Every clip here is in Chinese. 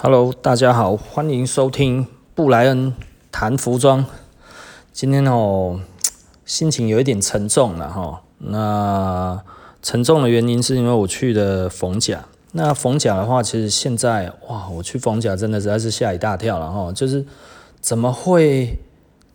Hello，大家好，欢迎收听布莱恩谈服装。今天哦，心情有一点沉重了哈。那沉重的原因是因为我去了逢甲。那逢甲的话，其实现在哇，我去逢甲真的实在是吓一大跳了哈。就是怎么会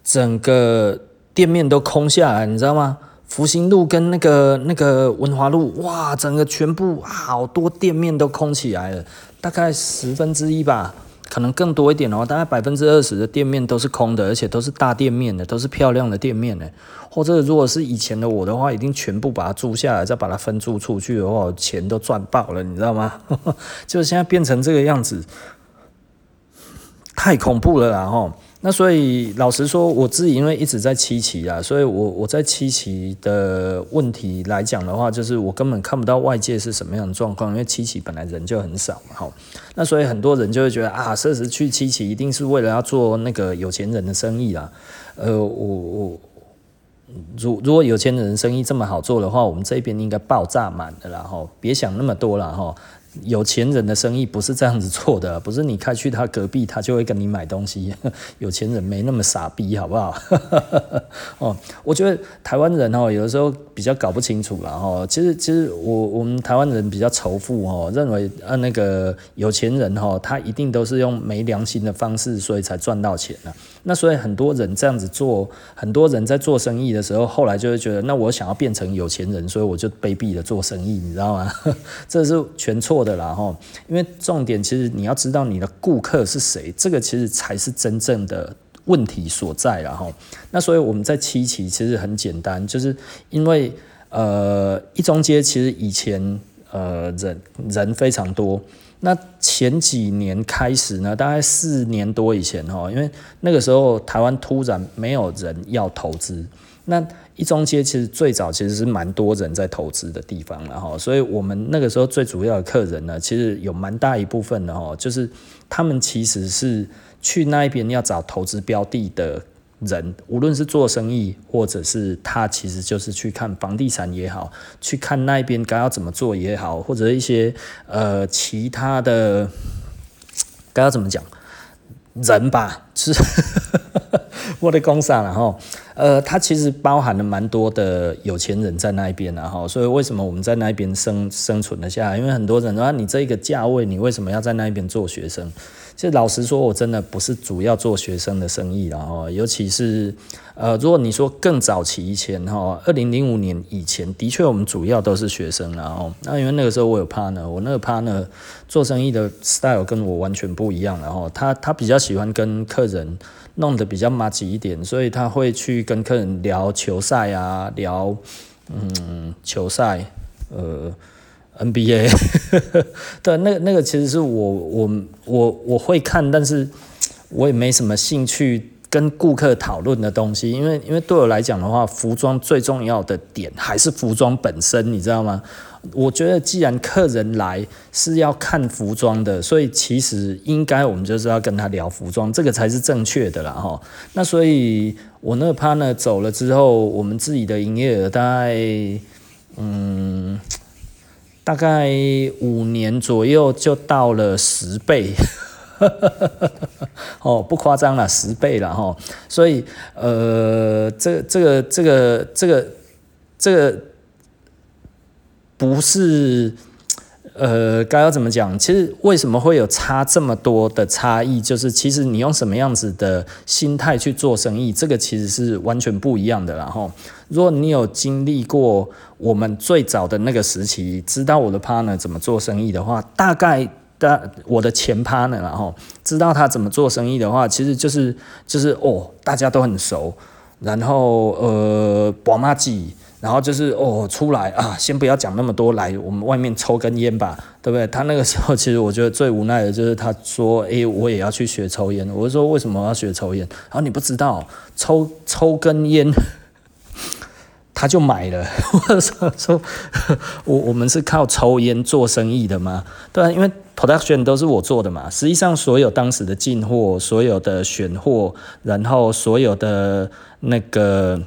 整个店面都空下来，你知道吗？福兴路跟那个那个文华路，哇，整个全部好多店面都空起来了。大概十分之一吧，可能更多一点的话。大概百分之二十的店面都是空的，而且都是大店面的，都是漂亮的店面的。或者如果是以前的我的话，已经全部把它租下来，再把它分租出去的话，钱都赚爆了，你知道吗？就现在变成这个样子，太恐怖了啦！吼。那所以老实说，我自己因为一直在七期啊，所以我我在七期的问题来讲的话，就是我根本看不到外界是什么样的状况，因为七期本来人就很少嘛，哈。那所以很多人就会觉得啊，设实去七期一定是为了要做那个有钱人的生意啦。呃，我我如如果有钱人生意这么好做的话，我们这边应该爆炸满的啦，哈，别想那么多了，哈。有钱人的生意不是这样子做的，不是你开去他隔壁，他就会跟你买东西。有钱人没那么傻逼，好不好？哦，我觉得台湾人哦，有的时候比较搞不清楚了哦。其实，其实我我们台湾人比较仇富哦，认为啊那个有钱人哈，他一定都是用没良心的方式，所以才赚到钱了。那所以很多人这样子做，很多人在做生意的时候，后来就会觉得，那我想要变成有钱人，所以我就卑鄙的做生意，你知道吗？这是全错的啦哈，因为重点其实你要知道你的顾客是谁，这个其实才是真正的问题所在啦哈。那所以我们在七期其实很简单，就是因为呃一中街其实以前呃人人非常多，那前几年开始呢，大概四年多以前哈，因为那个时候台湾突然没有人要投资，那。一中街其实最早其实是蛮多人在投资的地方，了哈，所以我们那个时候最主要的客人呢，其实有蛮大一部分的哈，就是他们其实是去那一边要找投资标的的人，无论是做生意，或者是他其实就是去看房地产也好，去看那边该要怎么做也好，或者一些呃其他的该要怎么讲人吧，是。我的工厂然后，呃，它其实包含了蛮多的有钱人在那边然后，所以为什么我们在那边生生存了下来？因为很多人说，你这个价位，你为什么要在那边做学生？其实老实说，我真的不是主要做学生的生意了哦，尤其是，呃，如果你说更早期以前哈，二零零五年以前，的确我们主要都是学生然后，那因为那个时候我有 partner，我那个 partner 做生意的 style 跟我完全不一样然后，他他比较喜欢跟客人。弄得比较麻吉一点，所以他会去跟客人聊球赛啊，聊嗯球赛，呃 NBA，对，那那个其实是我我我我会看，但是我也没什么兴趣跟顾客讨论的东西，因为因为对我来讲的话，服装最重要的点还是服装本身，你知道吗？我觉得，既然客人来是要看服装的，所以其实应该我们就是要跟他聊服装，这个才是正确的啦哈。那所以，我那个 partner 走了之后，我们自己的营业额大概，嗯，大概五年左右就到了十倍，哦，不夸张了，十倍了哈。所以，呃，这这个这个这个这个。不是，呃，该要怎么讲？其实为什么会有差这么多的差异？就是其实你用什么样子的心态去做生意，这个其实是完全不一样的。然后，如果你有经历过我们最早的那个时期，知道我的 partner 怎么做生意的话，大概的我的前 partner，然后知道他怎么做生意的话，其实就是就是哦，大家都很熟，然后呃，宝马记。然后就是哦，出来啊，先不要讲那么多，来我们外面抽根烟吧，对不对？他那个时候其实我觉得最无奈的就是他说，诶，我也要去学抽烟。我就说为什么要学抽烟？然后你不知道，抽抽根烟，他就买了。我说说，我我们是靠抽烟做生意的吗？对啊，因为 production 都是我做的嘛。实际上，所有当时的进货、所有的选货，然后所有的那个。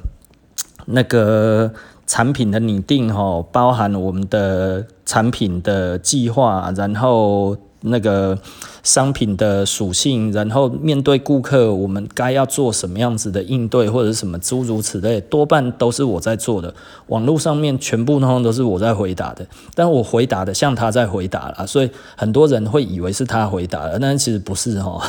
那个产品的拟定哈，包含我们的产品的计划，然后那个商品的属性，然后面对顾客，我们该要做什么样子的应对，或者是什么诸如此类，多半都是我在做的。网络上面全部通通都是我在回答的，但我回答的像他在回答了，所以很多人会以为是他回答了，但其实不是哈。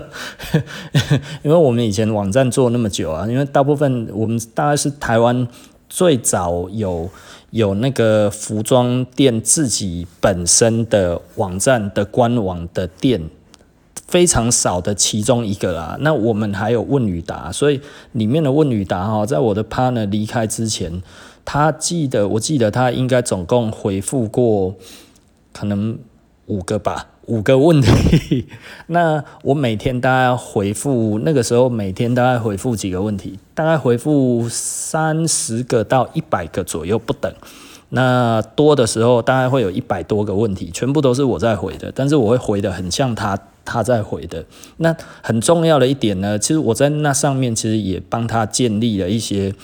因为我们以前网站做那么久啊，因为大部分我们大概是台湾最早有。有那个服装店自己本身的网站的官网的店，非常少的其中一个啦。那我们还有问与答，所以里面的问与答哈，在我的 partner 离开之前，他记得，我记得他应该总共回复过可能五个吧。五个问题，那我每天大概回复，那个时候每天大概回复几个问题，大概回复三十个到一百个左右不等。那多的时候大概会有一百多个问题，全部都是我在回的，但是我会回的很像他他在回的。那很重要的一点呢，其实我在那上面其实也帮他建立了一些。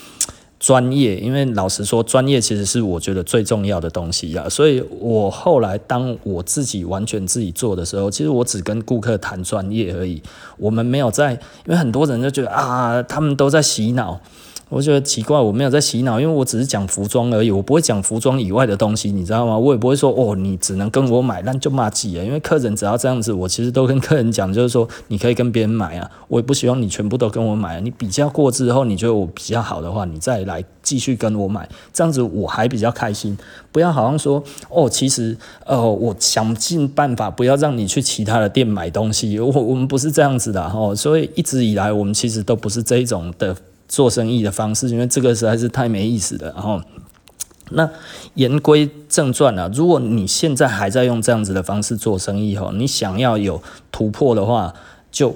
专业，因为老实说，专业其实是我觉得最重要的东西啊。所以我后来当我自己完全自己做的时候，其实我只跟顾客谈专业而已。我们没有在，因为很多人就觉得啊，他们都在洗脑。我觉得奇怪，我没有在洗脑，因为我只是讲服装而已，我不会讲服装以外的东西，你知道吗？我也不会说哦，你只能跟我买，那就骂街啊。因为客人只要这样子，我其实都跟客人讲，就是说你可以跟别人买啊，我也不希望你全部都跟我买啊。你比较过之后，你觉得我比较好的话，你再来继续跟我买，这样子我还比较开心。不要好像说哦，其实呃，我想尽办法不要让你去其他的店买东西，我我们不是这样子的哦。所以一直以来，我们其实都不是这一种的。做生意的方式，因为这个实在是太没意思了。然后，那言归正传啊，如果你现在还在用这样子的方式做生意，哈，你想要有突破的话，就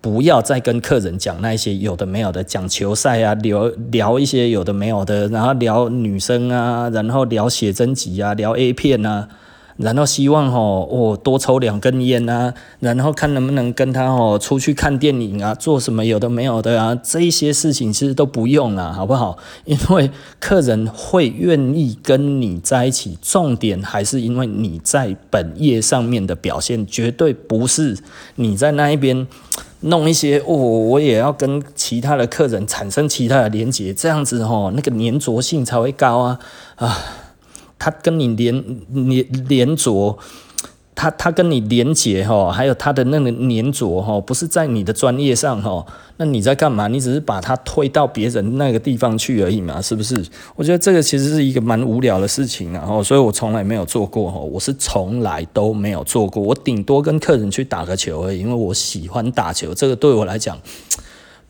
不要再跟客人讲那些有的没有的，讲球赛啊，聊聊一些有的没有的，然后聊女生啊，然后聊写真集啊，聊 A 片啊。然后希望吼，我多抽两根烟啊，然后看能不能跟他吼出去看电影啊，做什么有的没有的啊，这些事情其实都不用了，好不好？因为客人会愿意跟你在一起，重点还是因为你在本业上面的表现，绝对不是你在那一边弄一些哦，我也要跟其他的客人产生其他的连接，这样子吼，那个粘着性才会高啊啊。他跟你连连连着，他他跟你连结哈，还有他的那个粘着哈，不是在你的专业上哈，那你在干嘛？你只是把他推到别人那个地方去而已嘛，是不是？我觉得这个其实是一个蛮无聊的事情啊，所以我从来没有做过哈，我是从来都没有做过，我顶多跟客人去打个球而已，因为我喜欢打球，这个对我来讲。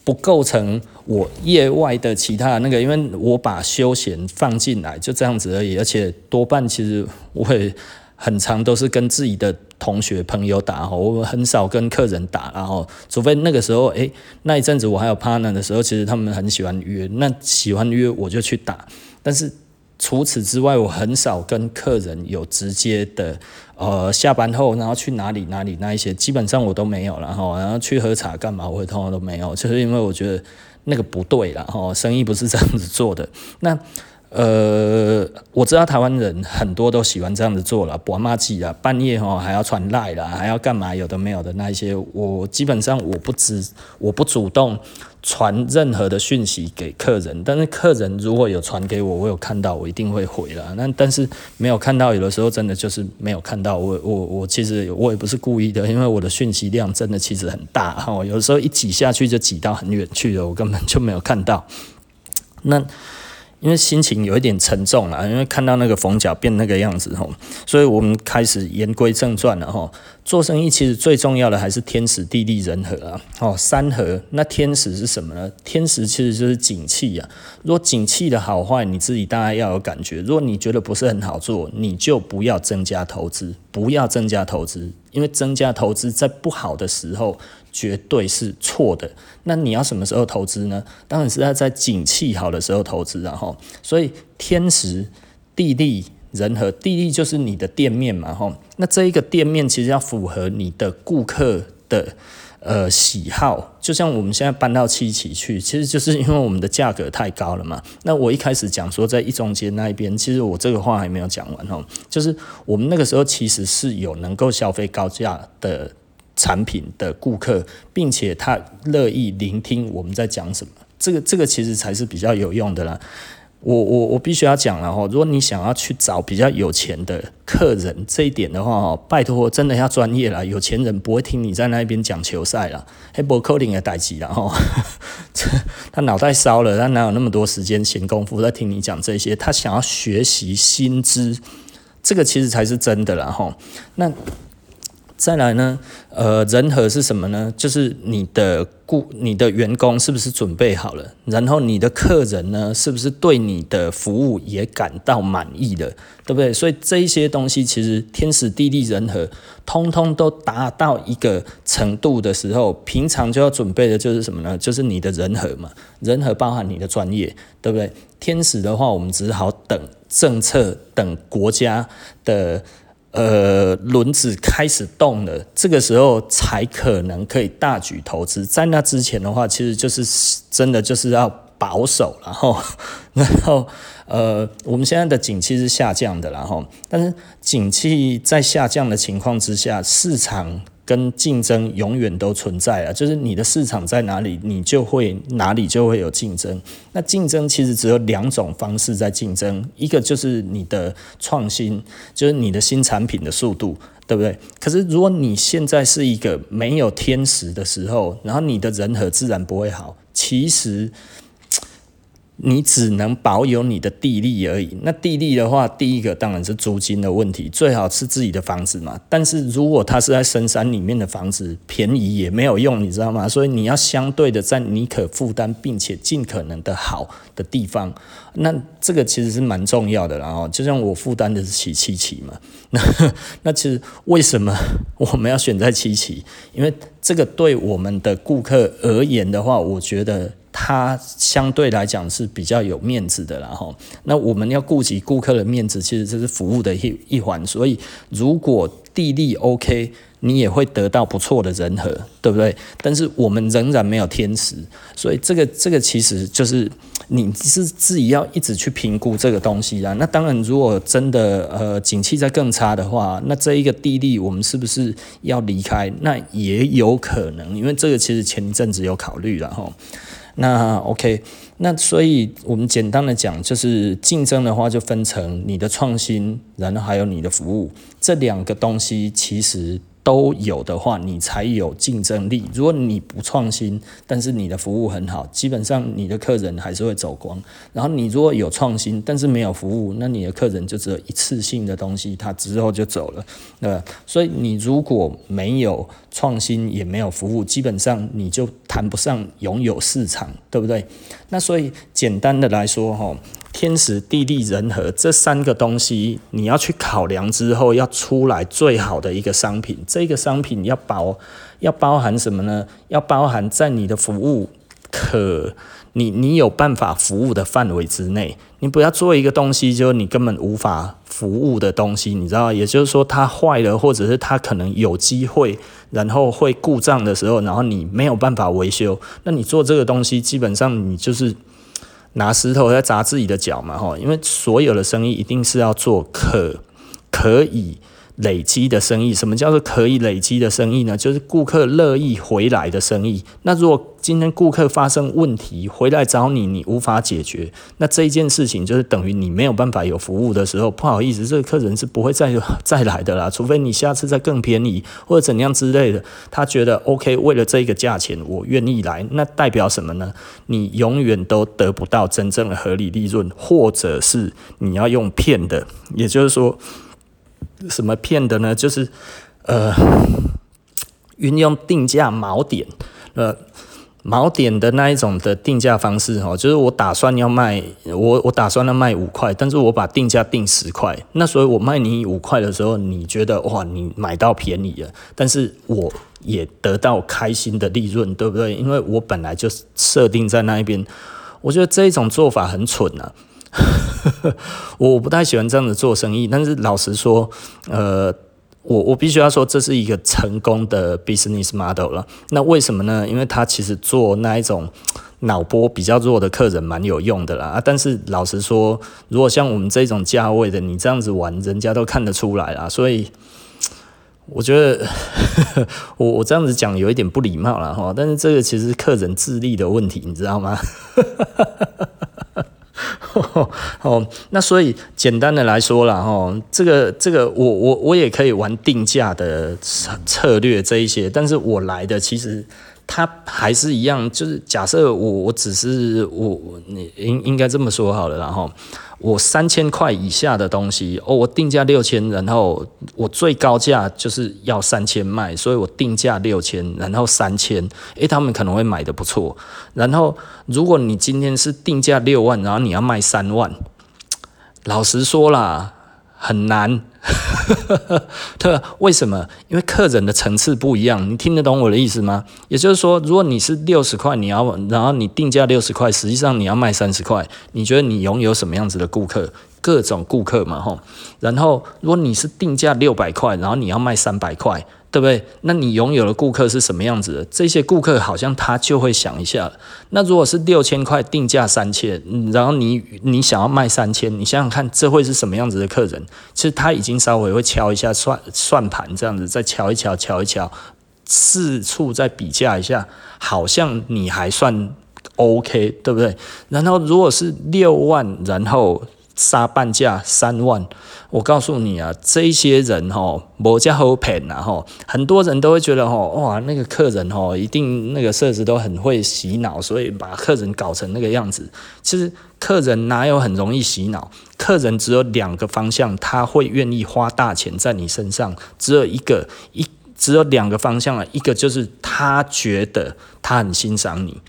不构成我业外的其他那个，因为我把休闲放进来，就这样子而已。而且多半其实我会很常都是跟自己的同学朋友打，我很少跟客人打。然后，除非那个时候，诶，那一阵子我还有 partner 的时候，其实他们很喜欢约，那喜欢约我就去打。但是除此之外，我很少跟客人有直接的。呃，下班后然后去哪里哪里那一些基本上我都没有了哈，然后去喝茶干嘛我通常都没有，就是因为我觉得那个不对了哈，生意不是这样子做的。那呃，我知道台湾人很多都喜欢这样子做了，博骂机啊，半夜哈还要传赖啦，还要干嘛有的没有的那一些，我基本上我不知我不主动。传任何的讯息给客人，但是客人如果有传给我，我有看到，我一定会回了。那但是没有看到，有的时候真的就是没有看到。我我我其实我也不是故意的，因为我的讯息量真的其实很大哈，有的时候一挤下去就挤到很远去了，我根本就没有看到。那。因为心情有一点沉重了，因为看到那个冯角变那个样子吼，所以我们开始言归正传了吼。做生意其实最重要的还是天时地利人和啊，哦，三和。那天时是什么呢？天时其实就是景气啊。如果景气的好坏，你自己大概要有感觉。如果你觉得不是很好做，你就不要增加投资，不要增加投资，因为增加投资在不好的时候。绝对是错的。那你要什么时候投资呢？当然是要在景气好的时候投资，然后，所以天时、地利、人和。地利就是你的店面嘛，吼。那这一个店面其实要符合你的顾客的呃喜好。就像我们现在搬到七期去，其实就是因为我们的价格太高了嘛。那我一开始讲说在一中街那一边，其实我这个话还没有讲完哦，就是我们那个时候其实是有能够消费高价的产品的顾客，并且他乐意聆听我们在讲什么。这个这个其实才是比较有用的啦。我我我必须要讲了哈，如果你想要去找比较有钱的客人，这一点的话哦，拜托真的要专业了。有钱人不会听你在那边讲球赛了，黑博扣零的代志了哈。他脑袋烧了，他哪有那么多时间闲工夫在听你讲这些？他想要学习新知，这个其实才是真的了哈。那。再来呢，呃，人和是什么呢？就是你的顾、你的员工是不是准备好了？然后你的客人呢，是不是对你的服务也感到满意了？对不对？所以这一些东西其实天时地利人和，通通都达到一个程度的时候，平常就要准备的就是什么呢？就是你的人和嘛。人和包含你的专业，对不对？天时的话，我们只好等政策，等国家的。呃，轮子开始动了，这个时候才可能可以大举投资。在那之前的话，其实就是真的就是要保守，然后，然后，呃，我们现在的景气是下降的，然后，但是景气在下降的情况之下，市场。跟竞争永远都存在啊，就是你的市场在哪里，你就会哪里就会有竞争。那竞争其实只有两种方式在竞争，一个就是你的创新，就是你的新产品的速度，对不对？可是如果你现在是一个没有天时的时候，然后你的人和自然不会好。其实。你只能保有你的地利而已。那地利的话，第一个当然是租金的问题，最好是自己的房子嘛。但是如果它是在深山里面的房子，便宜也没有用，你知道吗？所以你要相对的在你可负担并且尽可能的好的地方。那这个其实是蛮重要的，然后就像我负担的是七七七嘛。那 那其实为什么我们要选在七七？因为这个对我们的顾客而言的话，我觉得。它相对来讲是比较有面子的，然后那我们要顾及顾客的面子，其实这是服务的一一环。所以如果地利 OK，你也会得到不错的人和，对不对？但是我们仍然没有天时，所以这个这个其实就是你是自己要一直去评估这个东西啊。那当然，如果真的呃景气再更差的话，那这一个地利我们是不是要离开？那也有可能，因为这个其实前一阵子有考虑了哈。那 OK，那所以我们简单的讲，就是竞争的话，就分成你的创新，然后还有你的服务这两个东西，其实。都有的话，你才有竞争力。如果你不创新，但是你的服务很好，基本上你的客人还是会走光。然后你如果有创新，但是没有服务，那你的客人就只有一次性的东西，他之后就走了。呃，所以你如果没有创新，也没有服务，基本上你就谈不上拥有市场，对不对？那所以简单的来说，哈。天时地利人和这三个东西，你要去考量之后，要出来最好的一个商品。这个商品要包要包含什么呢？要包含在你的服务可你你有办法服务的范围之内。你不要做一个东西，就是你根本无法服务的东西，你知道？也就是说，它坏了，或者是它可能有机会，然后会故障的时候，然后你没有办法维修，那你做这个东西，基本上你就是。拿石头在砸自己的脚嘛，吼！因为所有的生意一定是要做可可以累积的生意。什么叫做可以累积的生意呢？就是顾客乐意回来的生意。那如果今天顾客发生问题回来找你，你无法解决，那这一件事情就是等于你没有办法有服务的时候，不好意思，这个客人是不会再再来的啦，除非你下次再更便宜或者怎样之类的。他觉得 OK，为了这个价钱，我愿意来。那代表什么呢？你永远都得不到真正的合理利润，或者是你要用骗的，也就是说，什么骗的呢？就是呃，运用定价锚点，呃。锚点的那一种的定价方式哈，就是我打算要卖我我打算要卖五块，但是我把定价定十块，那所以我卖你五块的时候，你觉得哇，你买到便宜了，但是我也得到开心的利润，对不对？因为我本来就设定在那一边，我觉得这一种做法很蠢啊，我不太喜欢这样子做生意，但是老实说，呃。我我必须要说，这是一个成功的 business model 了。那为什么呢？因为他其实做那一种脑波比较弱的客人蛮有用的啦。啊，但是老实说，如果像我们这种价位的，你这样子玩，人家都看得出来啦。所以我觉得 我我这样子讲有一点不礼貌了哈。但是这个其实是客人智力的问题，你知道吗？哦，那所以简单的来说了，哈，这个这个我我我也可以玩定价的策策略这一些，但是我来的其实它还是一样，就是假设我我只是我你应应该这么说好了，然后。我三千块以下的东西哦，我定价六千，然后我最高价就是要三千卖，所以我定价六千，然后三千，诶，他们可能会买的不错。然后如果你今天是定价六万，然后你要卖三万，老实说啦，很难。特，为什么？因为客人的层次不一样，你听得懂我的意思吗？也就是说，如果你是六十块，你要，然后你定价六十块，实际上你要卖三十块，你觉得你拥有什么样子的顾客？各种顾客嘛，吼。然后，如果你是定价六百块，然后你要卖三百块。对不对？那你拥有的顾客是什么样子的？这些顾客好像他就会想一下。那如果是六千块定价三千，然后你你想要卖三千，你想想看，这会是什么样子的客人？其实他已经稍微会敲一下算算盘，这样子再敲一敲，敲一敲，四处再比价一下，好像你还算 OK，对不对？然后如果是六万，然后。杀半价三万，我告诉你啊，这些人吼，无加好骗呐吼，很多人都会觉得吼，哇，那个客人吼，一定那个设置都很会洗脑，所以把客人搞成那个样子。其实客人哪有很容易洗脑？客人只有两个方向，他会愿意花大钱在你身上，只有一个一，只有两个方向啊，一个就是他觉得他很欣赏你，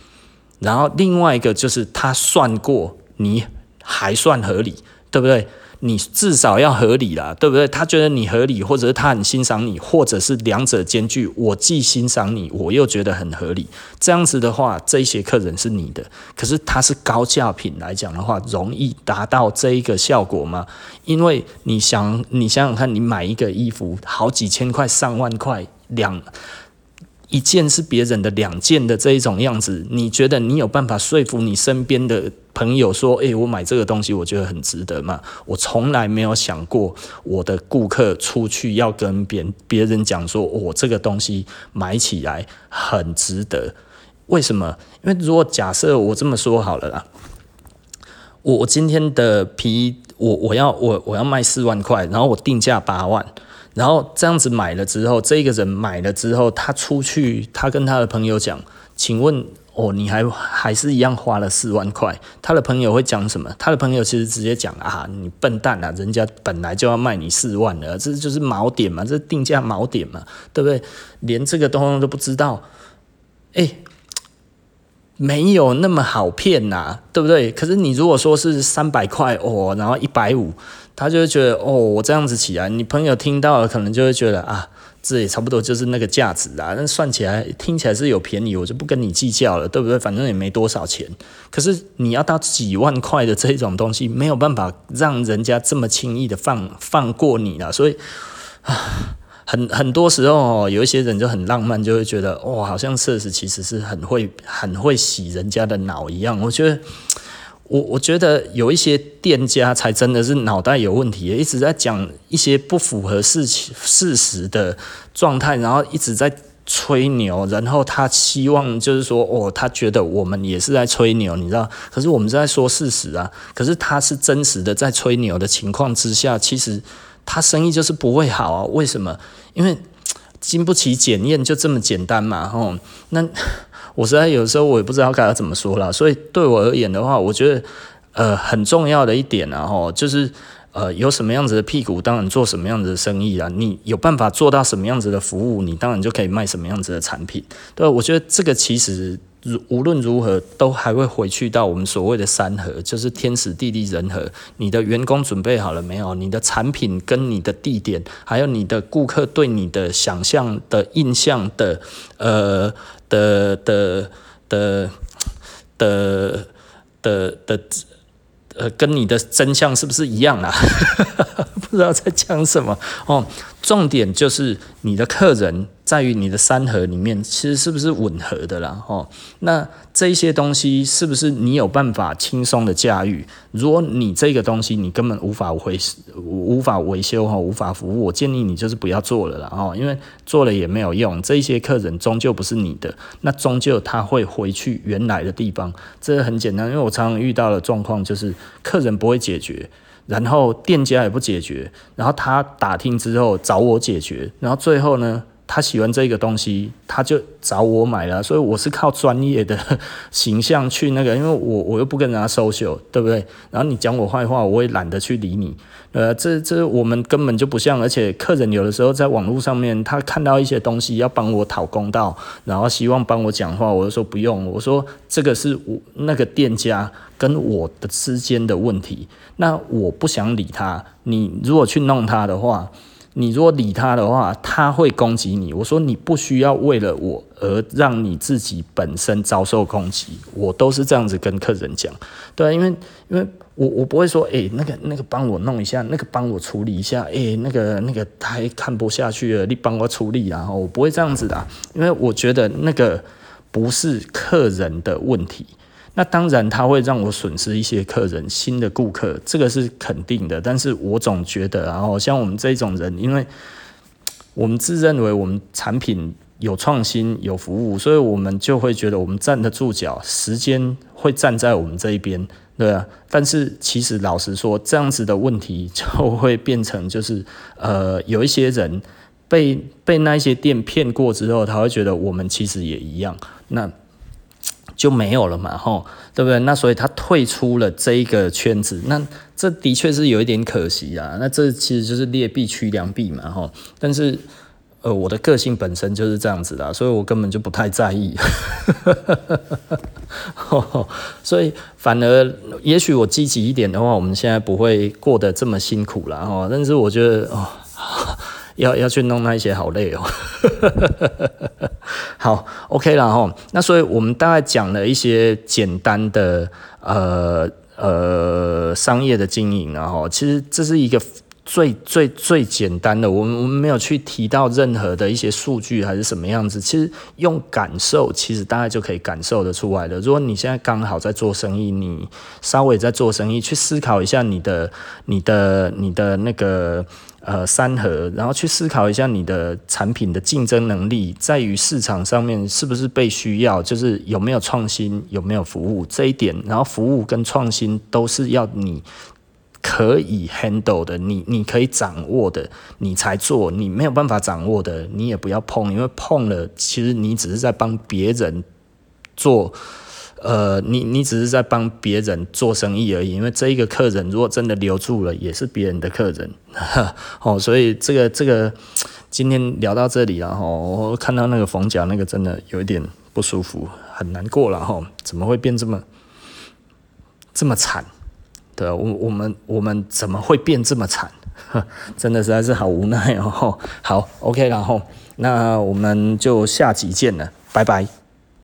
然后另外一个就是他算过你。还算合理，对不对？你至少要合理啦，对不对？他觉得你合理，或者是他很欣赏你，或者是两者兼具。我既欣赏你，我又觉得很合理。这样子的话，这些客人是你的。可是他是高价品来讲的话，容易达到这一个效果吗？因为你想，你想想看，你买一个衣服，好几千块、上万块，两。一件是别人的两件的这一种样子，你觉得你有办法说服你身边的朋友说，诶、我买这个东西我觉得很值得吗？我从来没有想过我的顾客出去要跟别别人讲说，我、这个东西买起来很值得。为什么？因为如果假设我这么说好了啦，我我今天的皮，我我要我我要卖四万块，然后我定价八万。然后这样子买了之后，这个人买了之后，他出去，他跟他的朋友讲，请问哦，你还还是一样花了四万块？他的朋友会讲什么？他的朋友其实直接讲啊，你笨蛋啊，人家本来就要卖你四万的，这就是锚点嘛，这定价锚点嘛，对不对？连这个东西都不知道，哎，没有那么好骗呐、对不对？可是你如果说是三百块哦，然后一百五。他就会觉得哦，我这样子起来，你朋友听到了可能就会觉得啊，这也差不多就是那个价值啊。那算起来听起来是有便宜，我就不跟你计较了，对不对？反正也没多少钱。可是你要到几万块的这种东西，没有办法让人家这么轻易的放放过你了。所以啊，很很多时候哦，有一些人就很浪漫，就会觉得哇，好像 Sales 其实是很会很会洗人家的脑一样。我觉得。我我觉得有一些店家才真的是脑袋有问题，一直在讲一些不符合事情事实的状态，然后一直在吹牛，然后他希望就是说，哦，他觉得我们也是在吹牛，你知道？可是我们在说事实啊。可是他是真实的在吹牛的情况之下，其实他生意就是不会好啊。为什么？因为经不起检验，就这么简单嘛。吼，那。我实在有时候我也不知道该要怎么说了，所以对我而言的话，我觉得呃很重要的一点然后就是呃有什么样子的屁股，当然做什么样子的生意啊。你有办法做到什么样子的服务，你当然就可以卖什么样子的产品。对，我觉得这个其实无论如何都还会回去到我们所谓的三合，就是天时地利人和。你的员工准备好了没有？你的产品跟你的地点，还有你的顾客对你的想象的印象的呃。的的的的的的呃，跟你的真相是不是一样啊？不知道在讲什么哦。重点就是你的客人在于你的三合里面，其实是不是吻合的啦？哦，那这些东西是不是你有办法轻松的驾驭？如果你这个东西你根本无法维无法维修哈，无法服务，我建议你就是不要做了啦。哦，因为做了也没有用，这些客人终究不是你的，那终究他会回去原来的地方。这很简单，因为我常常遇到的状况就是客人不会解决。然后店家也不解决，然后他打听之后找我解决，然后最后呢，他喜欢这个东西，他就找我买了，所以我是靠专业的形象去那个，因为我我又不跟人家 social，对不对？然后你讲我坏话，我也懒得去理你。呃，这这我们根本就不像，而且客人有的时候在网络上面，他看到一些东西要帮我讨公道，然后希望帮我讲话，我就说不用，我说这个是我那个店家跟我的之间的问题，那我不想理他。你如果去弄他的话。你如果理他的话，他会攻击你。我说你不需要为了我而让你自己本身遭受攻击，我都是这样子跟客人讲。对，因为因为我我不会说，诶、那个那个帮我弄一下，那个帮我处理一下，诶、那个那个他看不下去了，你帮我处理，然后我不会这样子的，因为我觉得那个不是客人的问题。那当然，他会让我损失一些客人、新的顾客，这个是肯定的。但是我总觉得，然后像我们这种人，因为我们自认为我们产品有创新、有服务，所以我们就会觉得我们站得住脚，时间会站在我们这一边，对啊。但是其实老实说，这样子的问题就会变成，就是呃，有一些人被被那些店骗过之后，他会觉得我们其实也一样。那就没有了嘛，吼，对不对？那所以他退出了这一个圈子，那这的确是有一点可惜啊。那这其实就是劣币驱良币嘛，吼。但是，呃，我的个性本身就是这样子的，所以我根本就不太在意。所以反而，也许我积极一点的话，我们现在不会过得这么辛苦了，吼。但是我觉得，哦。要要去弄那些好累哦，好，OK 了哈。那所以我们大概讲了一些简单的呃呃商业的经营，然后其实这是一个最最最简单的，我们我们没有去提到任何的一些数据还是什么样子。其实用感受，其实大概就可以感受得出来的。如果你现在刚好在做生意，你稍微在做生意，去思考一下你的你的你的那个。呃，三合，然后去思考一下你的产品的竞争能力，在于市场上面是不是被需要，就是有没有创新，有没有服务这一点。然后服务跟创新都是要你可以 handle 的，你你可以掌握的，你才做。你没有办法掌握的，你也不要碰，因为碰了，其实你只是在帮别人做。呃，你你只是在帮别人做生意而已，因为这一个客人如果真的留住了，也是别人的客人，哦，所以这个这个今天聊到这里了哈，我看到那个冯甲那个真的有一点不舒服，很难过了哈，怎么会变这么这么惨？对，我我们我们怎么会变这么惨？真的实在是好无奈哦。好，OK，然后那我们就下集见了，拜拜。